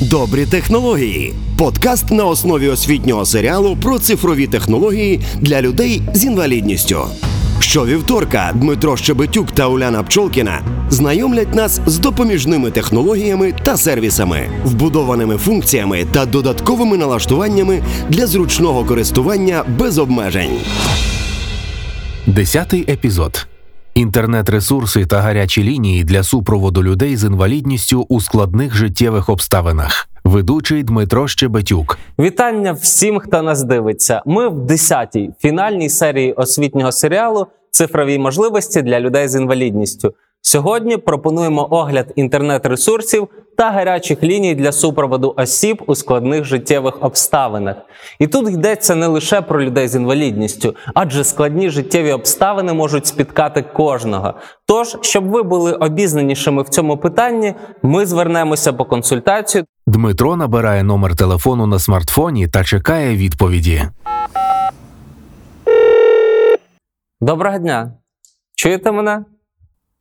Добрі технології. Подкаст на основі освітнього серіалу про цифрові технології для людей з інвалідністю. Щовівторка Дмитро Щебетюк та Уляна Пчолкіна знайомлять нас з допоміжними технологіями та сервісами, вбудованими функціями та додатковими налаштуваннями для зручного користування без обмежень. Десятий епізод. Інтернет-ресурси та гарячі лінії для супроводу людей з інвалідністю у складних життєвих обставинах. Ведучий Дмитро Щебетюк. Вітання всім, хто нас дивиться. Ми в 10-й фінальній серії освітнього серіалу Цифрові можливості для людей з інвалідністю. Сьогодні пропонуємо огляд інтернет-ресурсів та гарячих ліній для супроводу осіб у складних життєвих обставинах. І тут йдеться не лише про людей з інвалідністю, адже складні життєві обставини можуть спіткати кожного. Тож, щоб ви були обізнанішими в цьому питанні, ми звернемося по консультацію Дмитро набирає номер телефону на смартфоні та чекає відповіді. Доброго дня. Чуєте мене?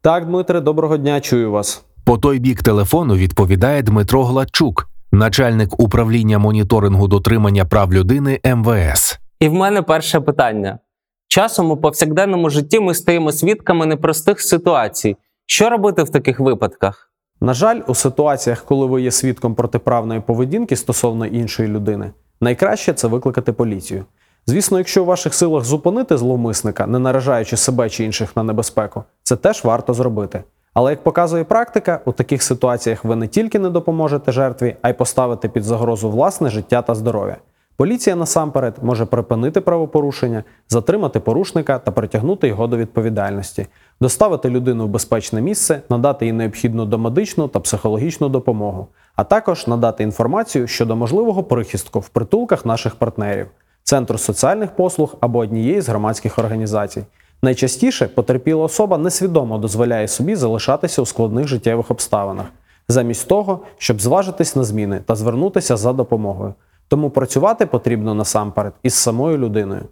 Так, Дмитре, доброго дня, чую вас. По той бік телефону відповідає Дмитро Гладчук, начальник управління моніторингу дотримання прав людини МВС. І в мене перше питання. Часом у повсякденному житті ми стаємо свідками непростих ситуацій. Що робити в таких випадках? На жаль, у ситуаціях, коли ви є свідком протиправної поведінки стосовно іншої людини, найкраще це викликати поліцію. Звісно, якщо у ваших силах зупинити зловмисника, не наражаючи себе чи інших на небезпеку, це теж варто зробити. Але як показує практика, у таких ситуаціях ви не тільки не допоможете жертві, а й поставите під загрозу власне життя та здоров'я. Поліція насамперед може припинити правопорушення, затримати порушника та притягнути його до відповідальності, доставити людину в безпечне місце, надати їй необхідну домедичну та психологічну допомогу, а також надати інформацію щодо можливого прихистку в притулках наших партнерів, центру соціальних послуг або однієї з громадських організацій. Найчастіше потерпіла особа несвідомо дозволяє собі залишатися у складних життєвих обставинах, замість того, щоб зважитись на зміни та звернутися за допомогою. Тому працювати потрібно насамперед із самою людиною.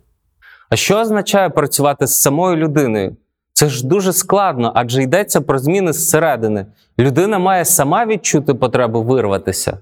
А що означає працювати з самою людиною? Це ж дуже складно, адже йдеться про зміни зсередини. Людина має сама відчути потребу вирватися.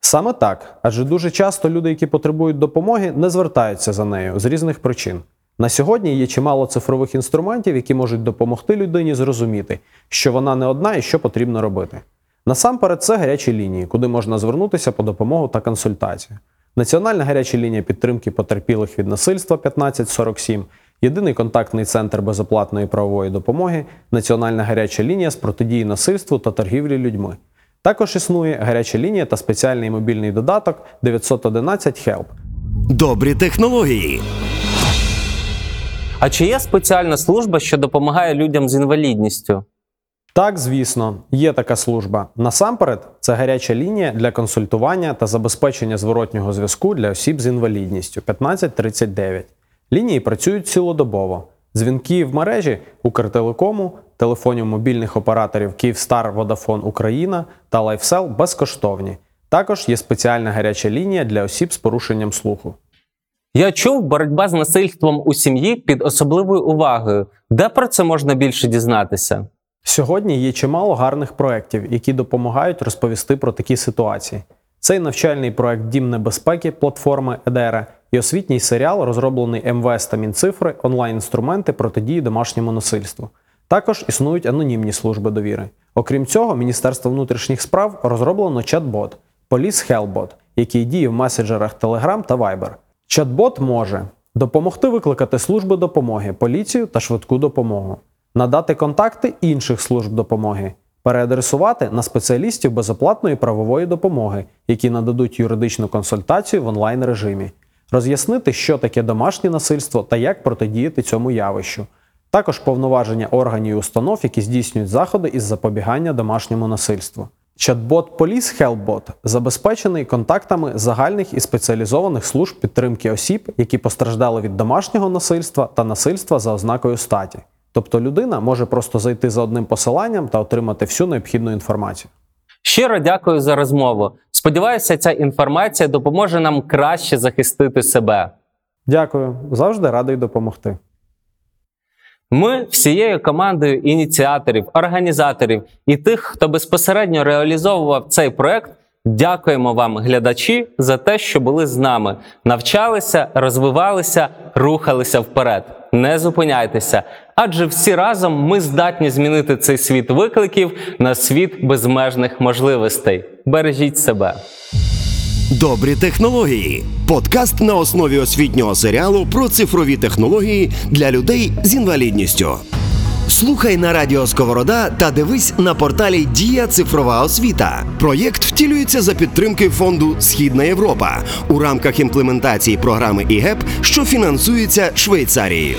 Саме так, адже дуже часто люди, які потребують допомоги, не звертаються за нею з різних причин. На сьогодні є чимало цифрових інструментів, які можуть допомогти людині зрозуміти, що вона не одна і що потрібно робити. Насамперед, це гарячі лінії, куди можна звернутися по допомогу та консультацію. Національна гаряча лінія підтримки потерпілих від насильства 1547, єдиний контактний центр безоплатної правової допомоги, Національна гаряча лінія з протидії насильству та торгівлі людьми. Також існує гаряча лінія та спеціальний мобільний додаток 911 HELP. Добрі технології. А чи є спеціальна служба, що допомагає людям з інвалідністю? Так, звісно, є така служба. Насамперед, це гаряча лінія для консультування та забезпечення зворотнього зв'язку для осіб з інвалідністю 1539. Лінії працюють цілодобово. Дзвінки в мережі Укртелекому, телефонів мобільних операторів Київстар, Водафон Україна та Лайфсел безкоштовні. Також є спеціальна гаряча лінія для осіб з порушенням слуху. Я чув, боротьба з насильством у сім'ї під особливою увагою. Де про це можна більше дізнатися? Сьогодні є чимало гарних проєктів, які допомагають розповісти про такі ситуації. Цей навчальний проект Дім небезпеки платформи Едера і освітній серіал, розроблений МВС та Мінцифри, онлайн-інструменти протидії домашньому насильству. Також існують анонімні служби довіри. Окрім цього, Міністерство внутрішніх справ розроблено чат-бот Police Hellbot, який діє в меседжерах Telegram та Viber. Чат-бот може допомогти викликати служби допомоги, поліцію та швидку допомогу, надати контакти інших служб допомоги, переадресувати на спеціалістів безоплатної правової допомоги, які нададуть юридичну консультацію в онлайн режимі, роз'яснити, що таке домашнє насильство та як протидіяти цьому явищу. Також повноваження органів і установ, які здійснюють заходи із запобігання домашньому насильству. Чат-бот Police Helpbot забезпечений контактами загальних і спеціалізованих служб підтримки осіб, які постраждали від домашнього насильства та насильства за ознакою статі. Тобто людина може просто зайти за одним посиланням та отримати всю необхідну інформацію. Щиро дякую за розмову. Сподіваюся, ця інформація допоможе нам краще захистити себе. Дякую, завжди радий допомогти. Ми всією командою ініціаторів, організаторів і тих, хто безпосередньо реалізовував цей проект, Дякуємо вам, глядачі, за те, що були з нами, навчалися, розвивалися, рухалися вперед. Не зупиняйтеся, адже всі разом ми здатні змінити цей світ викликів на світ безмежних можливостей. Бережіть себе. Добрі технології. Подкаст на основі освітнього серіалу про цифрові технології для людей з інвалідністю. Слухай на радіо Сковорода та дивись на порталі Дія Цифрова освіта. Проєкт втілюється за підтримки фонду Східна Європа у рамках імплементації програми ІГЕП, що фінансується Швейцарією.